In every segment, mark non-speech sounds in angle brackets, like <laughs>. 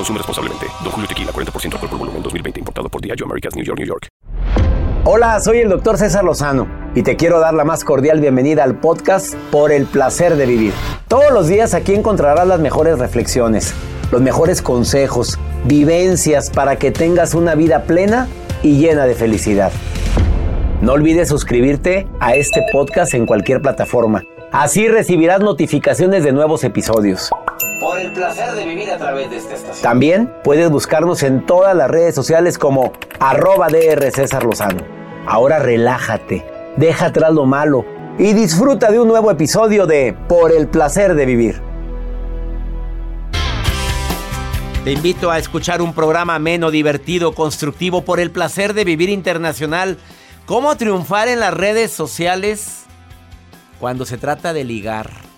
Consume responsablemente. Don Julio Tequila, 40% alcohol por volumen, 2020. Importado por Diageo Americas, New York, New York. Hola, soy el doctor César Lozano y te quiero dar la más cordial bienvenida al podcast Por el Placer de Vivir. Todos los días aquí encontrarás las mejores reflexiones, los mejores consejos, vivencias para que tengas una vida plena y llena de felicidad. No olvides suscribirte a este podcast en cualquier plataforma. Así recibirás notificaciones de nuevos episodios por el placer de vivir a través de esta estación. También puedes buscarnos en todas las redes sociales como arroba DR César Lozano. Ahora relájate, deja atrás lo malo y disfruta de un nuevo episodio de Por el placer de vivir. Te invito a escuchar un programa ameno, divertido, constructivo por el placer de vivir internacional. ¿Cómo triunfar en las redes sociales cuando se trata de ligar?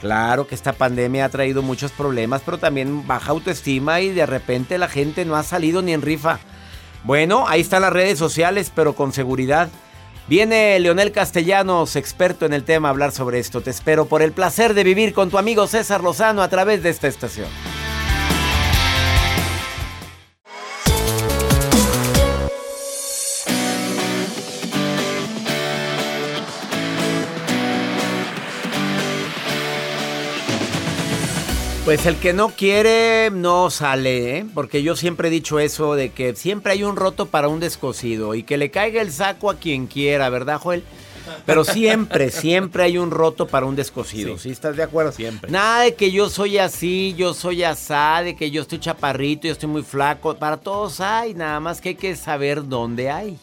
Claro que esta pandemia ha traído muchos problemas, pero también baja autoestima y de repente la gente no ha salido ni en rifa. Bueno, ahí están las redes sociales, pero con seguridad. Viene Leonel Castellanos, experto en el tema, a hablar sobre esto. Te espero por el placer de vivir con tu amigo César Lozano a través de esta estación. Pues el que no quiere no sale, ¿eh? porque yo siempre he dicho eso de que siempre hay un roto para un descosido y que le caiga el saco a quien quiera, ¿verdad, Joel? Pero siempre, <laughs> siempre hay un roto para un descosido. Sí. estás de acuerdo? Siempre. Nada de que yo soy así, yo soy asá, de que yo estoy chaparrito, yo estoy muy flaco. Para todos hay, nada más que hay que saber dónde hay.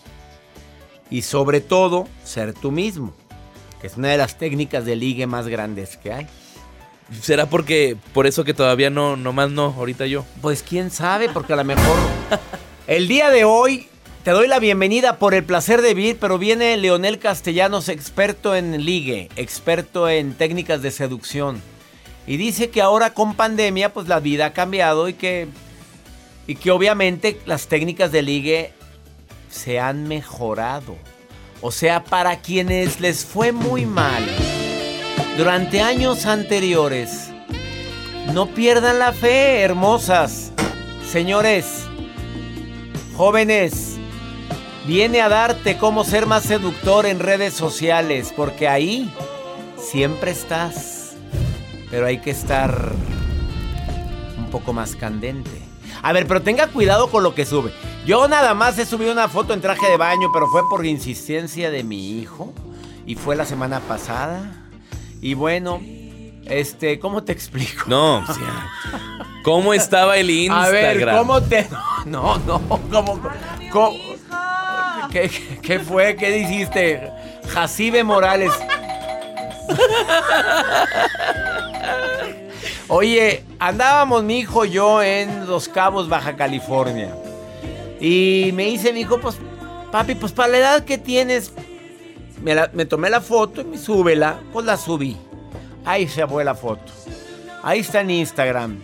Y sobre todo, ser tú mismo, que es una de las técnicas de ligue más grandes que hay. ¿Será porque por eso que todavía no, nomás no, ahorita yo? Pues quién sabe, porque a lo mejor <laughs> el día de hoy te doy la bienvenida por el placer de vivir, pero viene Leonel Castellanos, experto en ligue, experto en técnicas de seducción. Y dice que ahora con pandemia, pues la vida ha cambiado y que, y que obviamente las técnicas de ligue se han mejorado. O sea, para quienes les fue muy mal durante años anteriores. No pierdan la fe, hermosas. Señores, jóvenes, viene a darte cómo ser más seductor en redes sociales, porque ahí siempre estás. Pero hay que estar un poco más candente. A ver, pero tenga cuidado con lo que sube. Yo nada más he subido una foto en traje de baño, pero fue por insistencia de mi hijo. Y fue la semana pasada. Y bueno, este, ¿cómo te explico? No, ¿cómo estaba el Instagram? <laughs> A ver, ¿cómo te.? <laughs> No, no, ¿cómo.? cómo ¿Qué, ¿Qué, fue? ¿Qué dijiste? Jacibe Morales. <laughs> Oye, andábamos mi hijo y yo en Los Cabos, Baja California. Y me dice mi hijo, pues, papi, pues para la edad que tienes, me, tomé la foto y me súbela, pues la subí. Ahí se fue la foto. Ahí está en Instagram.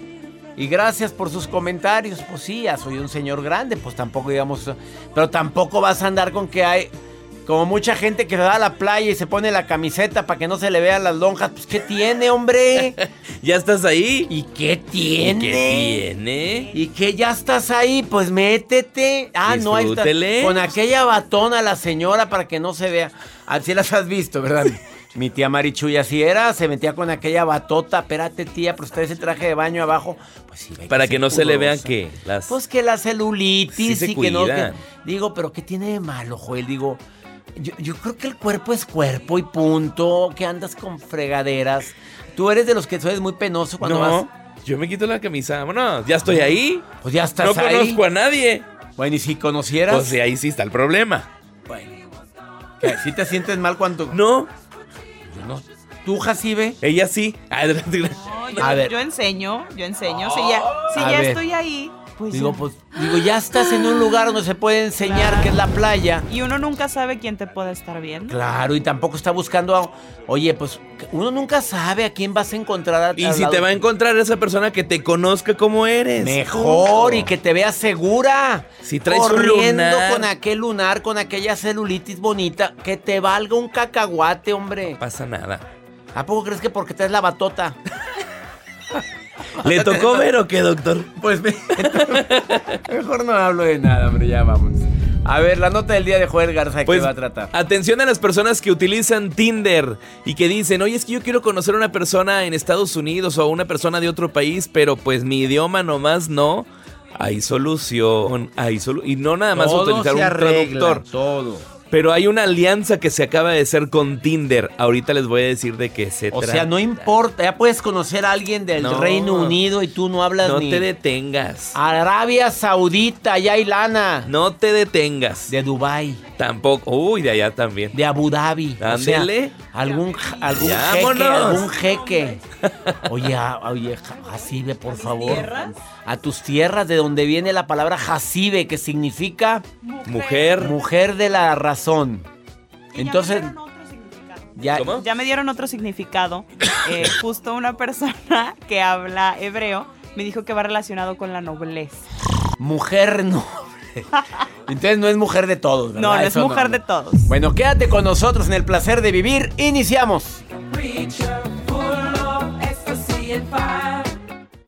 Y gracias por sus comentarios. Pues sí, ya soy un señor grande, pues tampoco digamos... Pero tampoco vas a andar con que hay... Como mucha gente que va a la playa y se pone la camiseta para que no se le vean las lonjas. Pues, ¿qué tiene, hombre? <laughs> ¿Ya estás ahí? ¿Y qué tiene? ¿Y qué tiene? ¿Y qué ya estás ahí? Pues métete. Ah, no, ahí está. Con aquella batona la señora para que no se vea. Así las has visto, ¿verdad? <laughs> Mi tía Marichuy así era, se metía con aquella batota. Espérate, tía, pero usted ese traje de baño abajo. Pues sí, Para que no se le vean que las... Pues que la celulitis Sí se y que no. que- digo, pero ¿qué tiene de malo, Joel? Digo, yo, yo creo que el cuerpo es cuerpo y punto. Que andas con fregaderas. Tú eres de los que eres muy penoso cuando no, vas. yo me quito la camisa. Vámonos, ya estoy ahí. Pues ya estás no ahí. conozco a nadie. Bueno, y si conocieras. Pues ahí sí está el problema. Bueno. ¿Qué? ¿Sí te sientes mal cuando.? No, Yo no. ¿Tú, Jacibe? ella sí. <laughs> No, yo, A ver. yo enseño, yo enseño. Si ya, si ya ver. estoy ahí, pues Digo, ya. pues, digo, ya estás en un lugar donde se puede enseñar que es la playa. Y uno nunca sabe quién te puede estar viendo. Claro, y tampoco está buscando a... Oye, pues uno nunca sabe a quién vas a encontrar. a- Y si te va a encontrar esa persona que te conozca como eres. Mejor y que te veas segura. Si traes un Corriendo lunar. con aquel lunar, con aquella celulitis bonita, que te valga un cacahuate, hombre. No pasa nada. ¿A poco crees que porque traes la batota? <laughs> ¿Le tocó ver o qué, doctor? Pues me- <laughs> mejor no hablo de nada, hombre, ya vamos. A ver, la nota del día de Joel Garza, ¿de Pues, ¿qué va a tratar? Atención a las personas que utilizan Tinder y que dicen, oye, es que yo quiero conocer a una persona en Estados Unidos o a una persona de otro país, pero pues mi idioma nomás no. Hay solución, hay solu y no nada más Todo utilizar se un arregla, traductor. Todo. Pero hay una alianza que se acaba de hacer con Tinder. Ahorita les voy a decir de qué se O trata. sea, no importa, ya puedes conocer a alguien del No. Reino Unido y tú no hablas No ni... te detengas. Arabia Saudita, allá hay lana. No te detengas. De Dubai, Tampoco. Uy, de allá también. de Abu Dhabi. O sea, Ándele. algún algún jeque, algún jeque. Oye, a- oye, ja- Jacibe, por favor. tierras? A tus tierras, de donde viene la palabra Jacibe, que significa Mujer. mujer de la razón. Y ya me Entonces, dieron otro significado. ya, ¿Cómo? Ya me dieron otro significado. Eh, <coughs> justo una persona que habla hebreo me dijo que va relacionado con la nobleza. mujer no. <laughs> Entonces no es mujer de todos, ¿verdad? No, no es Eso mujer de todos. Bueno, quédate con nosotros en el placer de vivir. Iniciamos.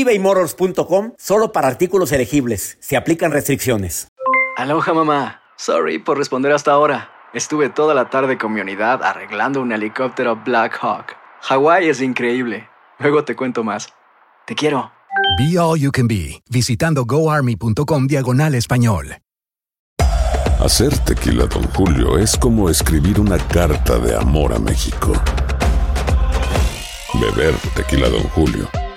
ebaymotors.com solo para artículos elegibles. Se aplican restricciones. Aloha mamá. Sorry por responder hasta ahora. Estuve toda la tarde con mi unidad arreglando un helicóptero Black Hawk. Hawái es increíble. Luego te cuento más. Te quiero. Be All You Can Be, visitando goarmy.com diagonal español. Hacer tequila, Don Julio, es como escribir una carta de amor a México. Beber tequila, Don Julio,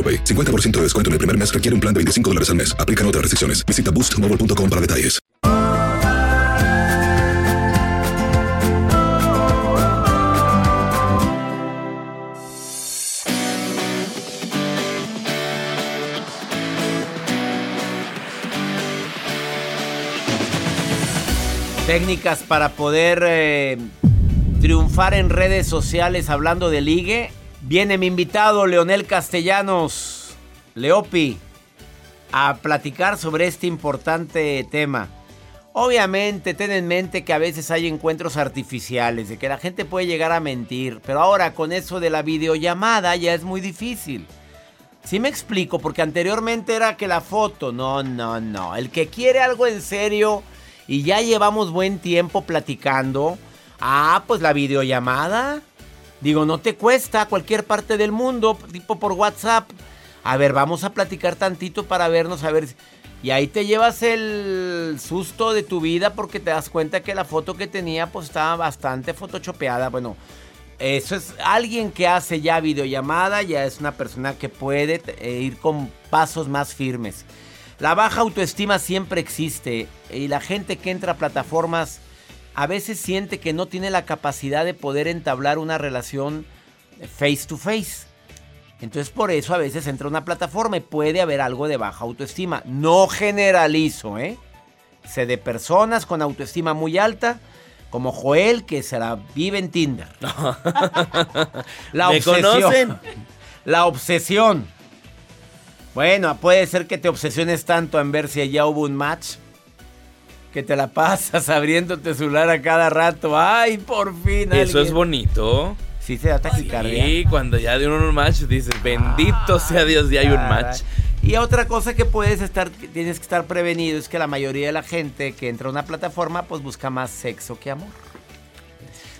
AroPay. 50% de descuento en el primer mes requiere un plan de 25 dólares al mes. Aplican otras restricciones. Visita boostmobile.com para detalles. Técnicas para poder eh, triunfar en redes sociales hablando de ligue. Viene mi invitado Leonel Castellanos, Leopi, a platicar sobre este importante tema. Obviamente, ten en mente que a veces hay encuentros artificiales, de que la gente puede llegar a mentir, pero ahora con eso de la videollamada ya es muy difícil. Sí me explico, porque anteriormente era que la foto, no, no, no. El que quiere algo en serio y ya llevamos buen tiempo platicando, ah, pues la videollamada. Digo, no te cuesta cualquier parte del mundo, tipo por WhatsApp. A ver, vamos a platicar tantito para vernos, a ver. Y ahí te llevas el susto de tu vida porque te das cuenta que la foto que tenía pues estaba bastante photoshopeada. Bueno, eso es alguien que hace ya videollamada, ya es una persona que puede eh, ir con pasos más firmes. La baja autoestima siempre existe y la gente que entra a plataformas a veces siente que no tiene la capacidad de poder entablar una relación face to face. Entonces por eso a veces entra a una plataforma y puede haber algo de baja autoestima. No generalizo, ¿eh? Sé de personas con autoestima muy alta, como Joel, que se la vive en Tinder. <laughs> la ¿Me obsesión. conocen? La obsesión. Bueno, puede ser que te obsesiones tanto en ver si ya hubo un match que te la pasas <laughs> abriéndote celular a cada rato. Ay, por fin. Eso es bonito. Sí, se da taquicardia. Sí, cuando ya de un match dices, bendito sea Dios, ya hay un match. Y otra cosa que puedes estar, que tienes que estar prevenido es que la mayoría de la gente que entra a una plataforma pues busca más sexo que amor.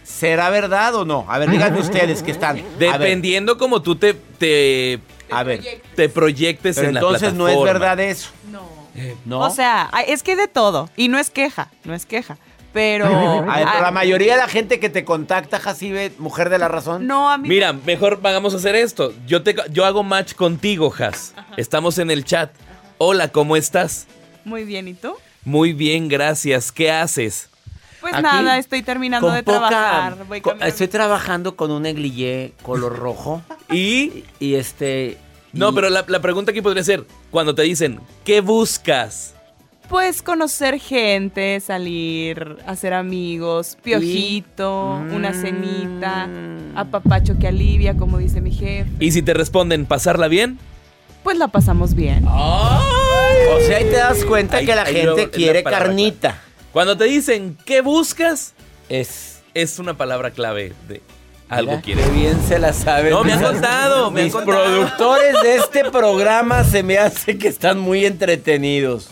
¿Será verdad o no? A ver, díganme ustedes que están. Dependiendo como tú te, te, A ver, te proyectes pero en la entonces no es verdad eso. No. ¿No? O sea, es que hay de todo. Y no es queja, no es queja. Pero. <laughs> A ver, pero la mayoría de la gente que te contacta, Jacibe, mujer de la razón. No, a mí. Mira, mejor vamos a hacer esto. Yo, te, yo hago match contigo, Has. Estamos en el chat. Hola, ¿cómo estás? Muy bien, ¿y tú? Muy bien, gracias. ¿Qué haces? Pues Aquí, nada, estoy terminando Con de poca- trabajar. Voy con- estoy trabajando con un negligé color rojo. <laughs> Y... Y este. No, pero la, la pregunta aquí podría ser, cuando te dicen, ¿qué buscas? Pues conocer gente, salir, hacer amigos, piojito, una cenita, Mm. apapacho que alivia, como dice mi jefe. Y si te responden, ¿pasarla bien? Pues la pasamos bien. O sea, ahí te das cuenta Ahí- que la gente luego es la quiere carnita. Cuando te dicen, ¿qué buscas? Es. Es una palabra clave de algo Mira, quieres. Qué bien se la saben. No, me han contado, me han Mis contado. productores de este programa se me hace que están muy entretenidos.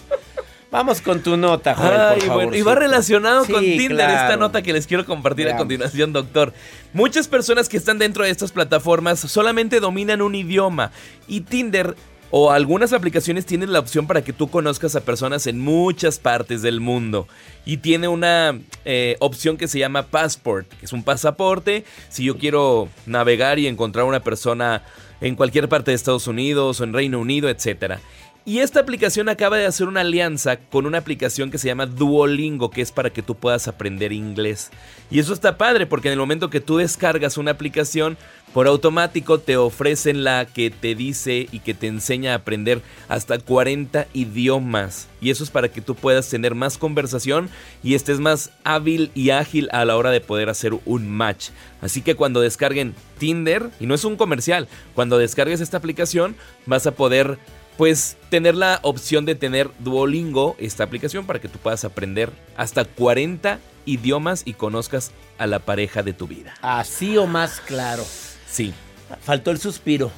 Vamos con tu nota, Joel, por Ay, favor. bueno, y va relacionado con Tinder esta nota que les quiero compartir a continuación, doctor. Muchas personas que están dentro de estas plataformas solamente dominan un idioma y Tinder o algunas aplicaciones tienen la opción para que tú conozcas a personas en muchas partes del mundo. Y tiene una eh, opción que se llama Passport, que es un pasaporte. Si yo quiero navegar y encontrar una persona en cualquier parte de Estados Unidos o en Reino Unido, etcétera. Y esta aplicación acaba de hacer una alianza con una aplicación que se llama Duolingo, que es para que tú puedas aprender inglés. Y eso está padre, porque en el momento que tú descargas una aplicación, por automático te ofrecen la que te dice y que te enseña a aprender hasta 40 idiomas. Y eso es para que tú puedas tener más conversación y estés más hábil y ágil a la hora de poder hacer un match. Así que cuando descarguen Tinder, y no es un comercial, cuando descargues esta aplicación vas a poder pues tener la opción de tener Duolingo, esta aplicación, para que tú puedas aprender hasta 40 idiomas y conozcas a la pareja de tu vida. Así o más claro. Sí, Faltó el suspiro.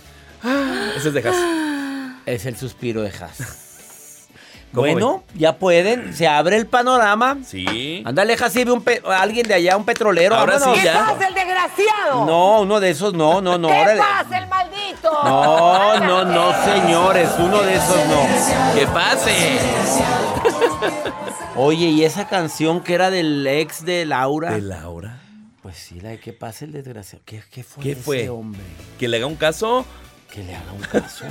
ese es de Has. Es el suspiro de Haas. ¿Cómo Bueno, ya pueden. Se abre el panorama. Sí. Ándale, Jacibe, un pe- alguien de allá, un petrolero. Ahora vámonos. sí, ya. el desgraciado? No, uno de esos no, no, no. ¿Qué órale. pasa, el maldito? No, no, no, <laughs> señores. Uno de esos no. ¡Que pase! <laughs> Oye, ¿y esa canción que era del ex de Laura? ¿De Laura? Pues sí, la de que pase el desgraciado. ¿Qué, qué fue ¿Qué ese fue? hombre? Que le haga un caso. Que le haga un caso.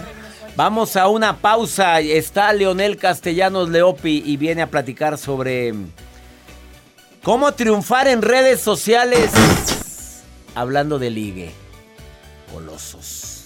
Vamos a una pausa. Está Leonel Castellanos Leopi y viene a platicar sobre cómo triunfar en redes sociales. Hablando de ligue. Colosos.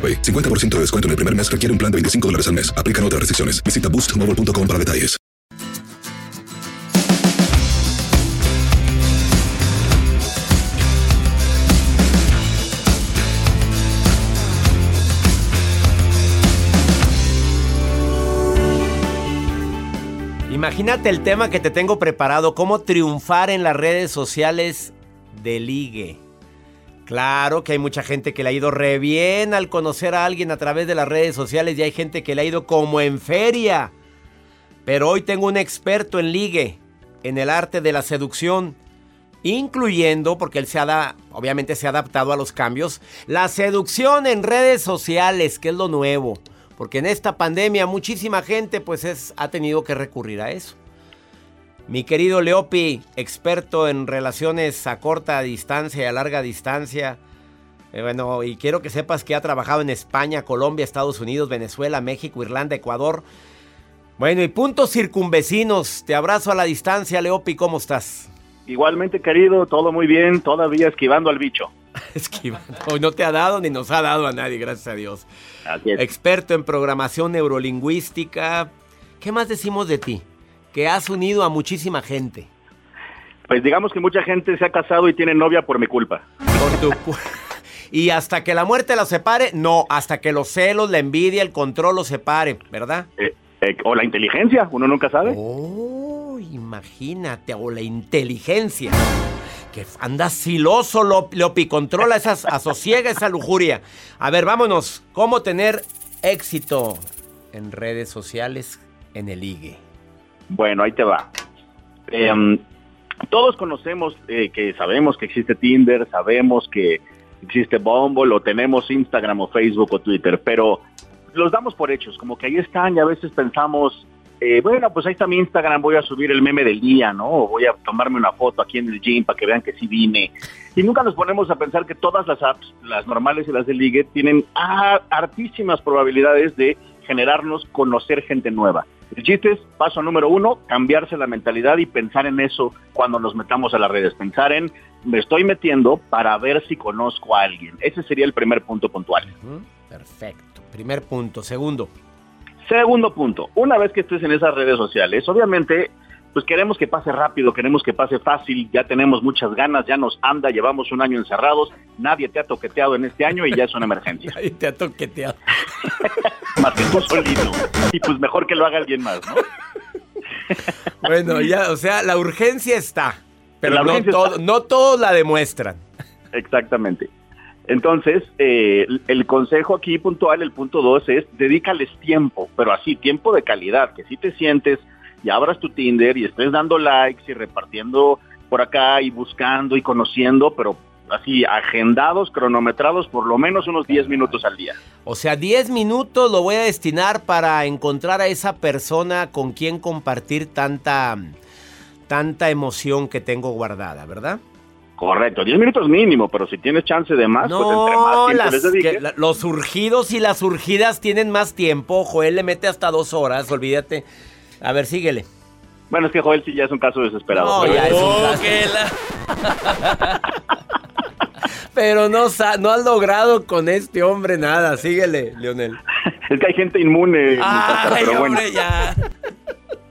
AroPay. 50% de descuento en el primer mes requiere un plan de 25 dólares al mes. Aplican otras restricciones. Visita boostmobile.com para detalles. Imagínate el tema que te tengo preparado, cómo triunfar en las redes sociales de ligue. Claro que hay mucha gente que le ha ido re bien al conocer a alguien a través de las redes sociales y hay gente que le ha ido como en feria. Pero hoy tengo un experto en ligue, en el arte de la seducción, incluyendo, porque él se ha obviamente se ha adaptado a los cambios, la seducción en redes sociales, que es lo nuevo. Porque en esta pandemia muchísima gente pues es, ha tenido que recurrir a eso. Mi querido Leopi, experto en relaciones a corta distancia y a larga distancia. Eh, bueno, y quiero que sepas que ha trabajado en España, Colombia, Estados Unidos, Venezuela, México, Irlanda, Ecuador. Bueno, y puntos circunvecinos. Te abrazo a la distancia, Leopi, ¿cómo estás? Igualmente, querido, todo muy bien, todavía esquivando al bicho. <laughs> Esquivando. Hoy no te ha dado ni nos ha dado a nadie, gracias a Dios. Experto en programación neurolingüística. ¿Qué más decimos de ti? Que has unido a muchísima gente. Pues digamos que mucha gente se ha casado y tiene novia por mi culpa. Por tu <laughs> y hasta que la muerte los separe, no, hasta que los celos, la envidia, el control los separe, ¿verdad? Eh, eh, o la inteligencia, uno nunca sabe. Oh, imagínate, o la inteligencia. Que andas siloso, Lop- Lopi, controla esas, asosiega esa lujuria. A ver, vámonos. ¿Cómo tener éxito en redes sociales en el IGE? Bueno, ahí te va. Em, todos conocemos eh, que sabemos que existe Tinder, sabemos que existe Bumble o tenemos Instagram o Facebook o Twitter, pero los damos por hechos, como que ahí están y a veces pensamos, eh, bueno, pues ahí está mi Instagram, voy a subir el meme del día, ¿no? O voy a tomarme una foto aquí en el gym para que vean que sí vine. Y nunca nos ponemos a pensar que todas las apps, las normales y las de ligue, tienen hartísimas probabilidades de generarnos conocer gente nueva. El chiste es, paso número uno, cambiarse la mentalidad y pensar en eso cuando nos metamos a las redes. Pensar en, me estoy metiendo para ver si conozco a alguien. Ese sería el primer punto puntual. Perfecto. Primer punto. Segundo. Segundo punto, una vez que estés en esas redes sociales, obviamente, pues queremos que pase rápido, queremos que pase fácil, ya tenemos muchas ganas, ya nos anda, llevamos un año encerrados, nadie te ha toqueteado en este año y ya es una emergencia. <laughs> Ahí te ha toqueteado. <laughs> Más que tú solito. Y pues mejor que lo haga alguien más, ¿no? <laughs> Bueno, ya, o sea, la urgencia está. Pero La no, todo- está. no todos la demuestran. Exactamente. Entonces, eh, el consejo aquí puntual, el punto dos, es dedícales tiempo, pero así, tiempo de calidad, que si te sientes y abras tu Tinder y estés dando likes y repartiendo por acá y buscando y conociendo, pero así, agendados, cronometrados, por lo menos unos 10 minutos al día. O sea, 10 minutos lo voy a destinar para encontrar a esa persona con quien compartir tanta, tanta emoción que tengo guardada, ¿verdad? Correcto, 10 minutos mínimo, pero si tienes chance de más, pues entre más No, las- les dediques. que la- los surgidos y las surgidas tienen más tiempo. Joel le mete hasta dos horas, olvídate. A ver, síguele. Bueno, es que Joel sí ya es un caso desesperado. No, pero- ya es un Oh, caso. que la- <laughs> Pero no, no has logrado con este hombre nada. Síguele, Leonel. <laughs> Es que hay gente inmune, Ay, pero bueno, hombre, ya.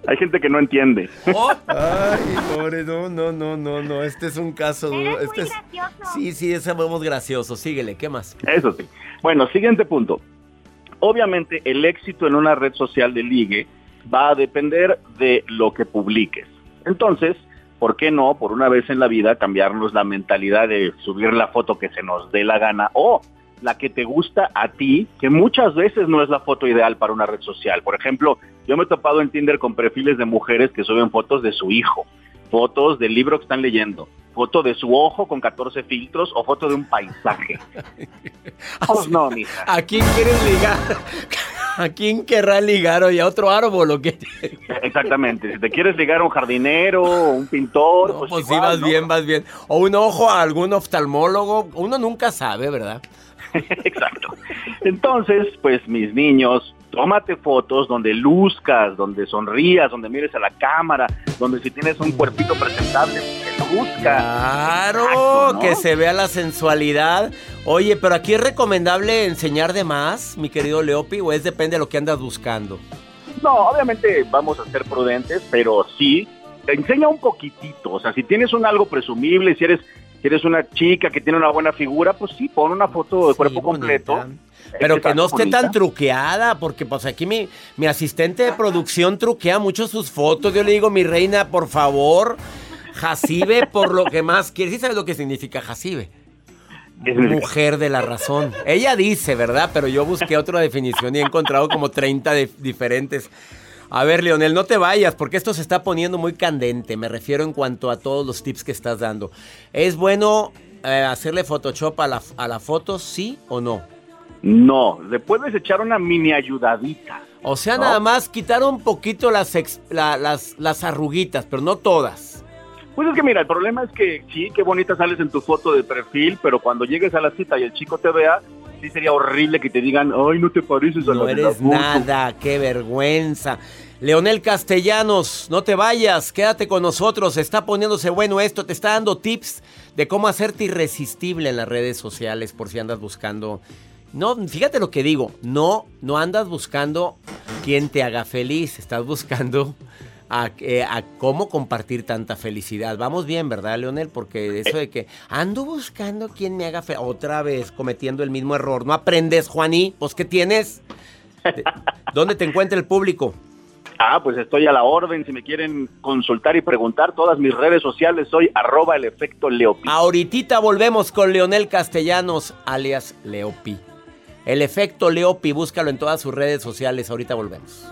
hay gente que no entiende. Oh, Ay, pobre, no, no, no, no, no. Este es un caso. Este es... Sí, sí, es sabemos gracioso. Síguele, ¿qué más? Eso sí. Bueno, siguiente punto. Obviamente el éxito en una red social de ligue va a depender de lo que publiques. Entonces, ¿por qué no, por una vez en la vida, cambiarnos la mentalidad de subir la foto que se nos dé la gana o la que te gusta a ti, que muchas veces no es la foto ideal para una red social? Por ejemplo, yo me he topado en Tinder con perfiles de mujeres que suben fotos de su hijo, fotos del libro que están leyendo, foto de su ojo con 14 filtros o foto de un paisaje. Pues <laughs> no, mija. ¿A quién quieres ligar? ¿A quién querrá ligar hoy? ¿A otro árbol o qué? <laughs> Exactamente. Si te quieres ligar a un jardinero o un pintor, No, pues, pues sí, vas ¿no? bien, vas bien. O un ojo a algún oftalmólogo. Uno nunca sabe, ¿verdad? <laughs> Exacto. Entonces, pues mis niños, tómate fotos donde luzcas, donde sonrías, donde mires a la cámara, donde si tienes un cuerpito presentable, luzca. Claro, Exacto, ¿no? que se vea la sensualidad. Oye, pero aquí es recomendable enseñar de más, mi querido Leopi, o es depende de lo que andas buscando. No, obviamente vamos a ser prudentes, pero sí, te enseña un poquitito. O sea, si tienes un algo presumible, si eres, si eres una chica que tiene una buena figura, pues sí, pon una foto de Sí, cuerpo bonita. completo. Pero que no esté bonita. tan truqueada, porque pues aquí mi, mi asistente de producción truquea mucho sus fotos. Yo le digo, mi reina, por favor, Jacibe, por lo que más quieres. ¿Sí sabes lo que significa Jacibe? Mujer de la razón. Ella dice, ¿verdad? Pero yo busqué otra definición y he encontrado como 30 de- diferentes. A ver, Leonel, no te vayas porque esto se está poniendo muy candente. Me refiero en cuanto a todos los tips que estás dando. ¿Es bueno eh, hacerle Photoshop a la, a la foto, sí o no? No, le puedes echar una mini ayudadita. O sea, ¿No? nada más quitar un poquito las, ex- la- las, las arruguitas, pero no todas. Pues es que mira, el problema es que sí, qué bonita sales en tu foto de perfil, pero cuando llegues a la cita y el chico te vea, sí sería horrible que te digan, ay, no te pareces a No la eres foto". nada, qué vergüenza. Leonel Castellanos, no te vayas, quédate con nosotros. Está poniéndose bueno esto, te está dando tips de cómo hacerte irresistible en las redes sociales por si andas buscando. No, fíjate lo que digo, no, no andas buscando quien te haga feliz, estás buscando a, eh, a cómo compartir tanta felicidad. Vamos bien, ¿verdad, Leonel? Porque eso de que ando buscando quien me haga feliz, otra vez cometiendo el mismo error. No aprendes, Juaní, pues ¿qué tienes? ¿Dónde te encuentra el público? Ah, pues estoy a la orden, si me quieren consultar y preguntar, todas mis redes sociales soy arroba el efecto Leopi. Ahorita volvemos con Leonel Castellanos, alias Leopi. El efecto Leopi, búscalo en todas sus redes sociales. Ahorita volvemos.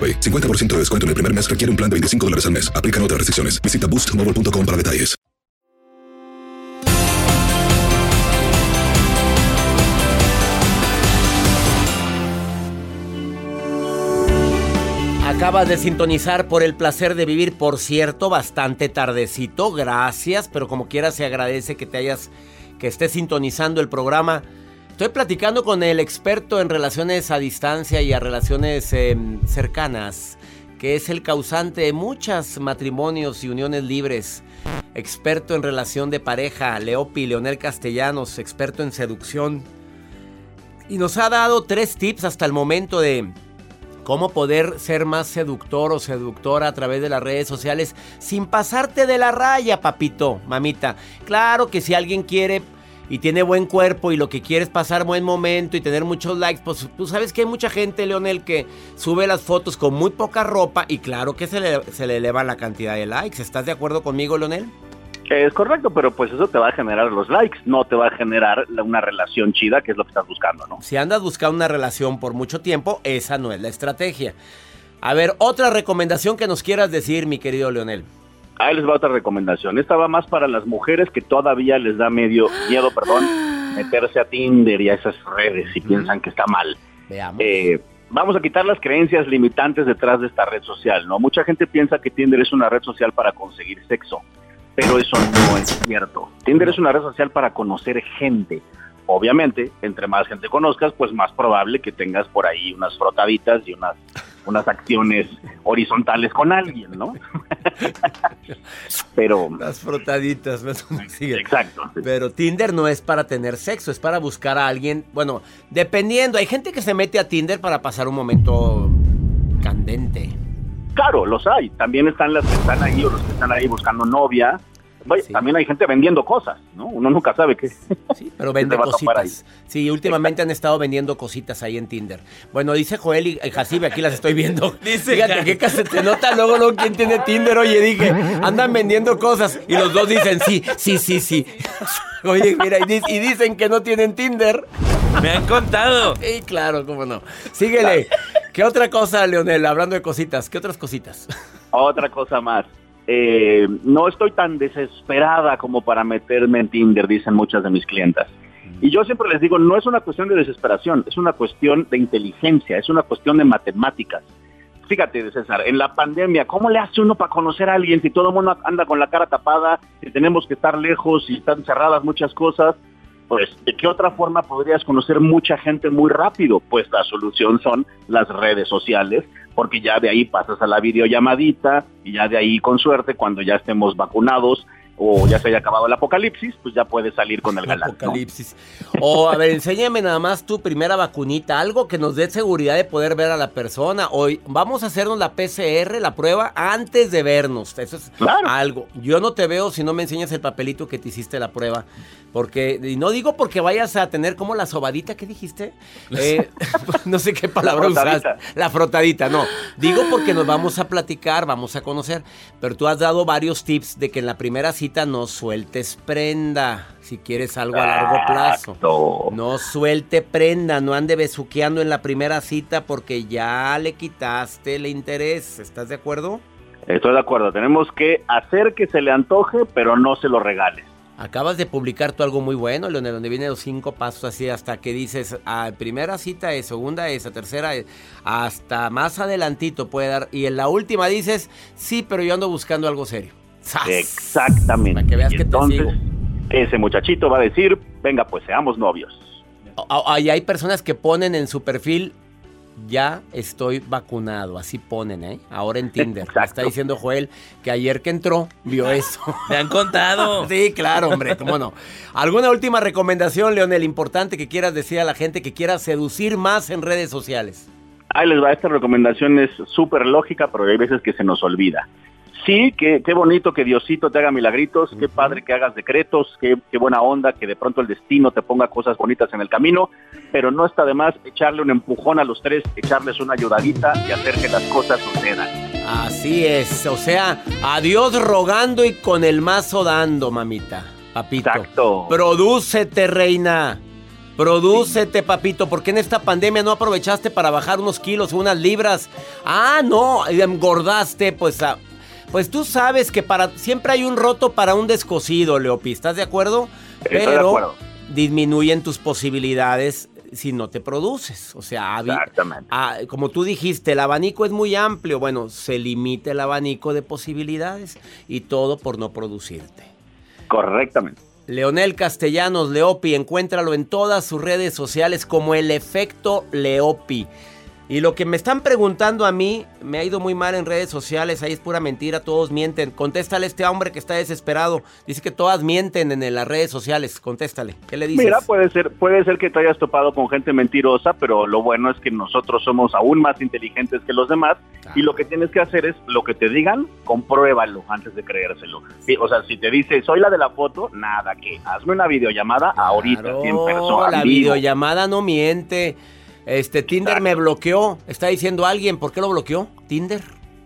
AroPay. 50% de descuento en el primer mes requiere un plan de 25 dólares al mes. Aplican otras restricciones. Visita boostmobile.com para detalles. Acabas de sintonizar por el placer de vivir, por cierto, bastante tardecito. Gracias, pero como quiera se agradece que te hayas, que estés sintonizando el programa. Estoy platicando con el experto en relaciones a distancia y a relaciones eh, cercanas, que es el causante de muchos matrimonios y uniones libres. Experto en relación de pareja, Leopi, Leonel Castellanos, experto en seducción. Y nos ha dado tres tips hasta el momento de cómo poder ser más seductor o seductora a través de las redes sociales sin pasarte de la raya, papito, mamita. Claro que si alguien quiere y tiene buen cuerpo y lo que quiere es pasar buen momento y tener muchos likes, pues tú sabes que hay mucha gente, Leonel, que sube las fotos con muy poca ropa y claro que se le, se le eleva la cantidad de likes. ¿Estás de acuerdo conmigo, Leonel? Es correcto, pero pues eso te va a generar los likes, no te va a generar una relación chida, que es lo que estás buscando, ¿no? Si andas buscando una relación por mucho tiempo, esa no es la estrategia. A ver, otra recomendación que nos quieras decir, mi querido Leonel. Ahí les va otra recomendación. Esta va más para las mujeres que todavía les da medio miedo, perdón, <gasps> meterse a Tinder y a esas redes y piensan que está mal. Veamos. Eh, vamos a quitar las creencias limitantes detrás de esta red social, ¿no? Mucha gente piensa que Tinder es una red social para conseguir sexo, pero eso no es cierto. Tinder es una red social para conocer gente. Obviamente, entre más gente conozcas, pues más probable que tengas por ahí unas frotaditas y unas, unas acciones horizontales con alguien, ¿no? <laughs> pero... Las frotaditas, me sigue. Exacto. Pero Tinder no es para tener sexo, es para buscar a alguien. Bueno, dependiendo, hay gente que se mete a Tinder para pasar un momento candente. Claro, los hay. También están las que están ahí o los que están ahí buscando novia. Vaya, También hay gente vendiendo cosas, ¿no? Uno nunca sabe qué. Sí, pero vende cositas. Sí, últimamente han estado vendiendo cositas ahí en Tinder. Bueno, dice Joel y Jacibe, aquí las estoy viendo. <laughs> Dice Fíjate Ja- qué casa te nota luego, luego quién tiene Tinder. Oye, dije, andan vendiendo cosas. Y los dos dicen, sí, sí, sí, sí. <laughs> Oye, mira, y dicen que no tienen Tinder. Me han contado. Sí, claro, cómo no. Síguele. ¿Qué otra cosa, Leonel? Hablando de cositas, ¿qué otras cositas? Otra cosa más. Eh, no estoy tan desesperada como para meterme en Tinder, dicen muchas de mis clientas. Y yo siempre les digo, no es una cuestión de desesperación, es una cuestión de inteligencia, es una cuestión de matemáticas. Fíjate, César, en la pandemia, ¿cómo le hace uno para conocer a alguien si todo el mundo anda con la cara tapada, si tenemos que estar lejos y están cerradas muchas cosas? Pues, ¿de qué otra forma podrías conocer mucha gente muy rápido? Pues la solución son las redes sociales, porque ya de ahí pasas a la videollamadita y ya de ahí, con suerte, cuando ya estemos vacunados o ya se haya acabado el apocalipsis, pues ya puedes salir con el galán. ¿no? Apocalipsis. O, a ver, enséñame nada más tu primera vacunita, algo que nos dé seguridad de poder ver a la persona. Hoy vamos a hacernos la PCR, la prueba, antes de vernos. Eso es algo. Yo no te veo si no me enseñas el papelito que te hiciste la prueba. Porque, y no digo porque vayas a tener como la sobadita que dijiste. Eh, <laughs> <laughs> no sé qué palabra La frotadita. La frotadita, no. Digo porque nos vamos a platicar, vamos a conocer. Pero tú has dado varios tips de que en la primera cita no sueltes prenda. Si quieres algo a largo plazo. No suelte prenda, no ande besuqueando en la primera cita porque ya le quitaste el interés. ¿Estás de acuerdo? Estoy de acuerdo, tenemos que hacer que se le antoje, pero no se lo regales. Acabas de publicar tú algo muy bueno, Leonel, donde vienen los cinco pasos así hasta que dices, a primera cita es, segunda es, a tercera es, hasta más adelantito puede dar. Y en la última dices, sí, pero yo ando buscando algo serio. ¡Sas! Exactamente. Para que veas Y que te entonces, sigo. ese muchachito va a decir, venga, pues seamos novios. Y hay personas que ponen en su perfil, ya estoy vacunado, así ponen, ¿eh? Ahora en Tinder. Me está diciendo Joel que ayer que entró vio <laughs> eso. Me han contado. Sí, claro, hombre, cómo no. ¿Alguna última recomendación, Leonel, importante que quieras decir a la gente que quiera seducir más en redes sociales? Ahí les va, esta recomendación es súper lógica, pero hay veces que se nos olvida. Sí, qué, qué bonito que Diosito te haga milagritos, qué padre que hagas decretos, qué, qué buena onda que de pronto el destino te ponga cosas bonitas en el camino, pero no está de más echarle un empujón a los tres, echarles una ayudadita y hacer que las cosas sucedan. Así es, o sea, a Dios rogando y con el mazo dando, mamita, papito. Exacto. Prodúcete, reina. Prodúcete, papito, porque en esta pandemia no aprovechaste para bajar unos kilos o unas libras. Ah, no, engordaste, pues, ah, pues tú sabes que para siempre hay un roto para un descosido, Leopi, ¿estás de acuerdo? Estoy de Pero acuerdo. disminuyen tus posibilidades si no te produces. O sea, Exactamente. como tú dijiste, el abanico es muy amplio. Bueno, se limita el abanico de posibilidades y todo por no producirte. Correctamente. Leonel Castellanos Leopi, encuéntralo en todas sus redes sociales como el efecto Leopi. Y lo que me están preguntando a mí, me ha ido muy mal en redes sociales, ahí es pura mentira, todos mienten. Contéstale a este hombre que está desesperado. Dice que todas mienten en las redes sociales. Contéstale. ¿Qué le dices? Mira, puede ser, puede ser que te hayas topado con gente mentirosa, pero lo bueno es que nosotros somos aún más inteligentes que los demás y lo que tienes que hacer es lo que te digan, compruébalo antes de creérselo. Sí, o sea, si te dice soy la de la foto, nada que hazme una videollamada ahorita, Claro, 100 personas. la videollamada no miente. Este Tinder me bloqueó. Está diciendo alguien, ¿por qué lo bloqueó? Tinder.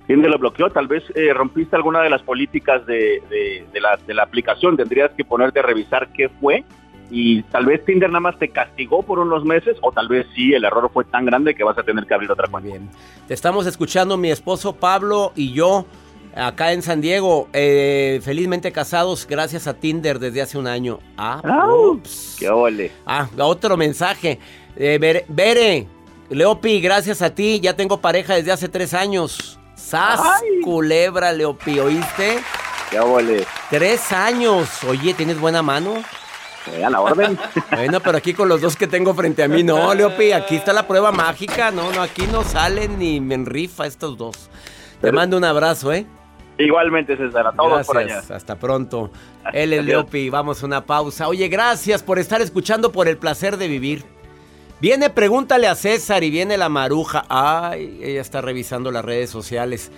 Tinder lo bloqueó, tal vez eh, rompiste alguna de las políticas de, de- de la, de la aplicación, tendrías que ponerte a revisar qué fue y tal vez Tinder nada más te castigó por unos meses o tal vez sí, el error fue tan grande que vas a tener que abrir otra cuenta. Bien. Te estamos escuchando mi esposo Pablo y yo acá en San Diego, eh, felizmente casados gracias a Tinder desde hace un año. Ah, ups. ¡Qué ole! Ah, otro mensaje. Eh, Bere, Bere, Leopi, gracias a ti, ya tengo pareja desde hace tres años. ¡Sas! Culebra, Leopi, ¿oíste? ¡Qué ole! Tres años. Oye, ¿tienes buena mano? a la orden. <laughs> Bueno, pero aquí con los dos que tengo frente a mí, no, Leopi, aquí está la prueba mágica. No, no, aquí no salen ni me enrifa estos dos. Te mando un abrazo, ¿eh? Igualmente, César, a todos por allá. Gracias, hasta pronto. <laughs> Él es. Leopi, vamos a una pausa. Oye, gracias por estar escuchando por el placer de vivir. Viene, pregúntale a César y viene la maruja. Ay, ella está revisando las redes sociales.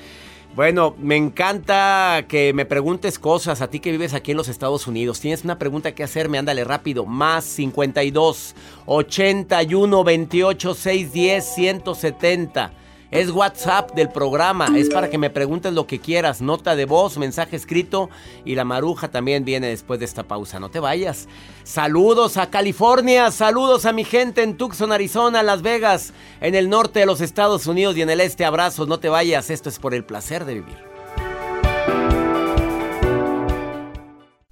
Bueno, me encanta que me preguntes cosas a ti que vives aquí en los Estados Unidos. Tienes una pregunta que hacerme, ándale rápido. Más 52 81 28 610 170. Es WhatsApp del programa. Es para que me preguntes lo que quieras. Nota de voz, mensaje escrito. Y la maruja también viene después de esta pausa. No te vayas. Saludos a California. Saludos a mi gente en Tucson, Arizona, Las Vegas. En el norte de los Estados Unidos y en el este. Abrazos. No te vayas. Esto es por el placer de vivir.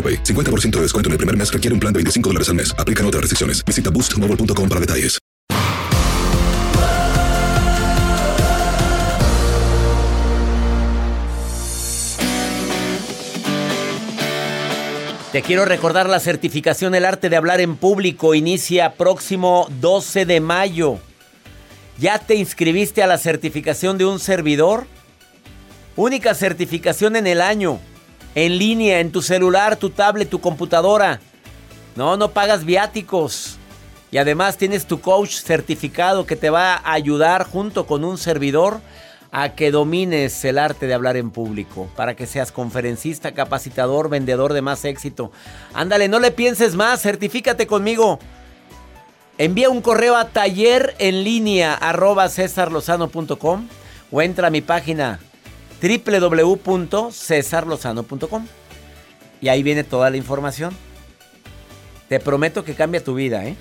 AroPay. 50% de descuento en el primer mes requiere un plan de 25 dólares al mes. Aplican otras restricciones. Visita boostmobile.com para detalles. Te quiero recordar la certificación El arte de hablar en público inicia próximo 12 de mayo. ¿Ya te inscribiste a la certificación de un servidor? Única certificación en el año. En línea, en tu celular, tu tablet, tu computadora. No, no pagas viáticos. Y además tienes tu coach certificado que te va a ayudar junto con un servidor a que domines el arte de hablar en público, para que seas conferencista, capacitador, vendedor de más éxito. Ándale, no le pienses más, certifícate conmigo. Envía un correo a taller en línea o entra a mi página www.cesarlozano.com y ahí viene toda la información. Te prometo que cambia tu vida, ¿eh?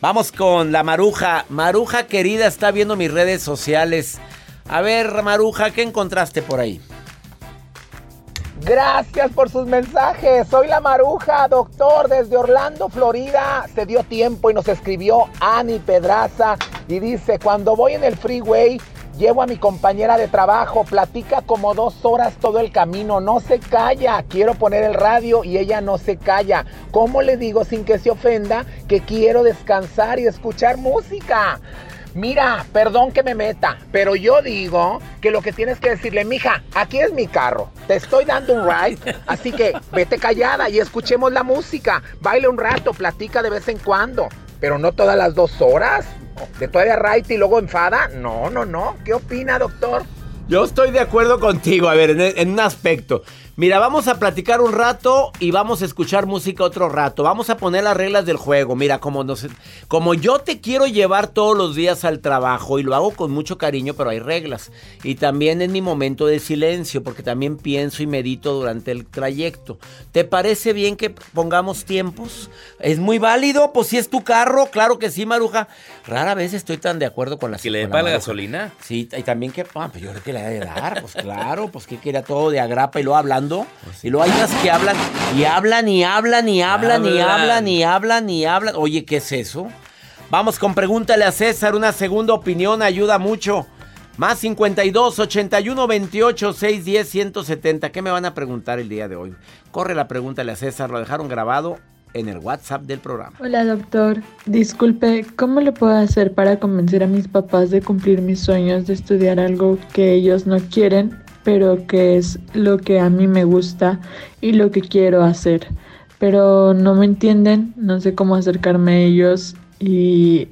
Vamos con la Maruja. Maruja querida está viendo mis redes sociales. A ver, Maruja, ¿qué encontraste por ahí? Gracias por sus mensajes. Soy la Maruja, doctor, desde Orlando, Florida. Se dio tiempo y nos escribió Ani Pedraza y dice, cuando voy en el freeway, llevo a mi compañera de trabajo, platica como dos horas todo el camino, no se calla. Quiero poner el radio y ella no se calla. ¿Cómo le digo sin que se ofenda que quiero descansar y escuchar música? Mira, perdón que me meta, pero yo digo que lo que tienes que decirle, mija, aquí es mi carro, te estoy dando un ride, así que vete callada y escuchemos la música, baile un rato, platica de vez en cuando, pero no todas las dos horas. ¿De todavía ride y luego enfada? No, no, no. ¿Qué opina, doctor? Yo estoy de acuerdo contigo, a ver, en, en, un aspecto. Mira, vamos a platicar un rato y vamos a escuchar música otro rato. Vamos a poner las reglas del juego. Mira, como, nos, como yo te quiero llevar todos los días al trabajo y lo hago con mucho cariño, pero hay reglas. Y también en mi momento de silencio, porque también pienso y medito durante el trayecto. ¿Te parece bien que pongamos tiempos? ¿Es muy válido? Pues si es tu carro, claro que sí, Maruja. Rara vez estoy tan de acuerdo con la ¿Que le dé para la gasolina? Sí, y también que, ah, pues yo creo que le ha de dar, pues claro, pues que quería todo de agrapa y luego hablando. Y luego hay unas que hablan y hablan y hablan y hablan y hablan y hablan y hablan. Oye, ¿qué es eso? Vamos con pregúntale a César, una segunda opinión ayuda mucho. Más 52 81 28 610 170. ¿Qué me van a preguntar el día de hoy? Corre la pregúntale a César, lo dejaron grabado en el WhatsApp del programa. Hola doctor, disculpe, ¿cómo le puedo hacer para convencer a mis papás de cumplir mis sueños de estudiar algo que ellos no quieren, pero que es lo que a mí me gusta y lo que quiero hacer? Pero no me entienden, no sé cómo acercarme a ellos y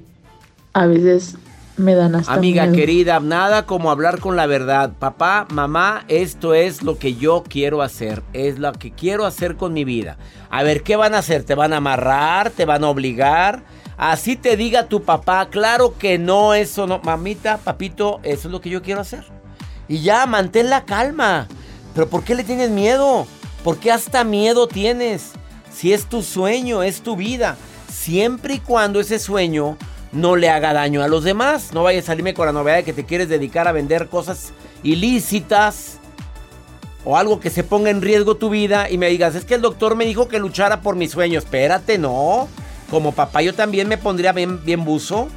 a veces me dan hasta Amiga miedo. querida, nada como hablar con la verdad. Papá, mamá, esto es lo que yo quiero hacer. Es lo que quiero hacer con mi vida. A ver, ¿qué van a hacer? ¿Te van a amarrar? ¿Te van a obligar? Así te diga tu papá. Claro que no, eso no. Mamita, papito, eso es lo que yo quiero hacer. Y ya, mantén la calma. Pero ¿por qué le tienes miedo? ¿Por qué hasta miedo tienes? Si es tu sueño, es tu vida. Siempre y cuando ese sueño no le haga daño a los demás. No vayas a salirme con la novedad de que te quieres dedicar a vender cosas ilícitas o algo que se ponga en riesgo tu vida y me digas, es que el doctor me dijo que luchara por mis sueños. Espérate, no. Como papá yo también me pondría bien, bien buzo.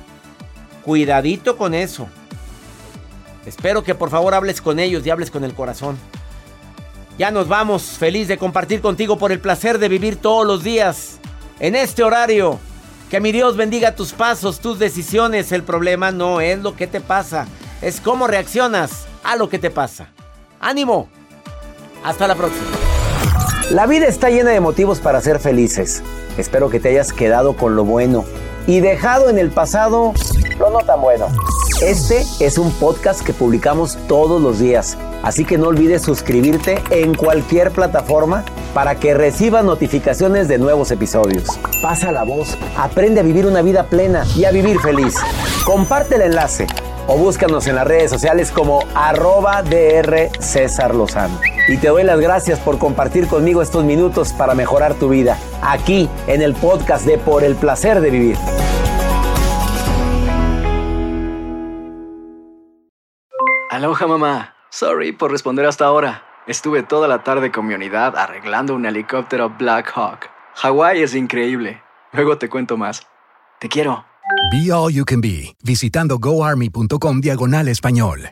Cuidadito con eso. Espero que por favor hables con ellos y hables con el corazón. Ya nos vamos, feliz de compartir contigo por el placer de vivir todos los días en este horario. Que mi Dios bendiga tus pasos, tus decisiones. El problema no es lo que te pasa, es cómo reaccionas a lo que te pasa. ¡Ánimo! Hasta la próxima. La vida está llena de motivos para ser felices. Espero que te hayas quedado con lo bueno y dejado en el pasado lo no tan bueno. Este es un podcast que publicamos todos los días, así que no olvides suscribirte en cualquier plataforma para que recibas notificaciones de nuevos episodios. Pasa la voz, aprende a vivir una vida plena y a vivir feliz. Comparte el enlace o búscanos en las redes sociales como arroba DR César Lozano. Y te doy las gracias por compartir conmigo estos minutos para mejorar tu vida, aquí en el podcast de Por el Placer de Vivir. Aloha mamá. Sorry por responder hasta ahora. Estuve toda la tarde con mi unidad arreglando un helicóptero Black Hawk. Hawái es increíble. Luego te cuento más. Te quiero. Be All You Can Be, visitando goarmy.com diagonal español.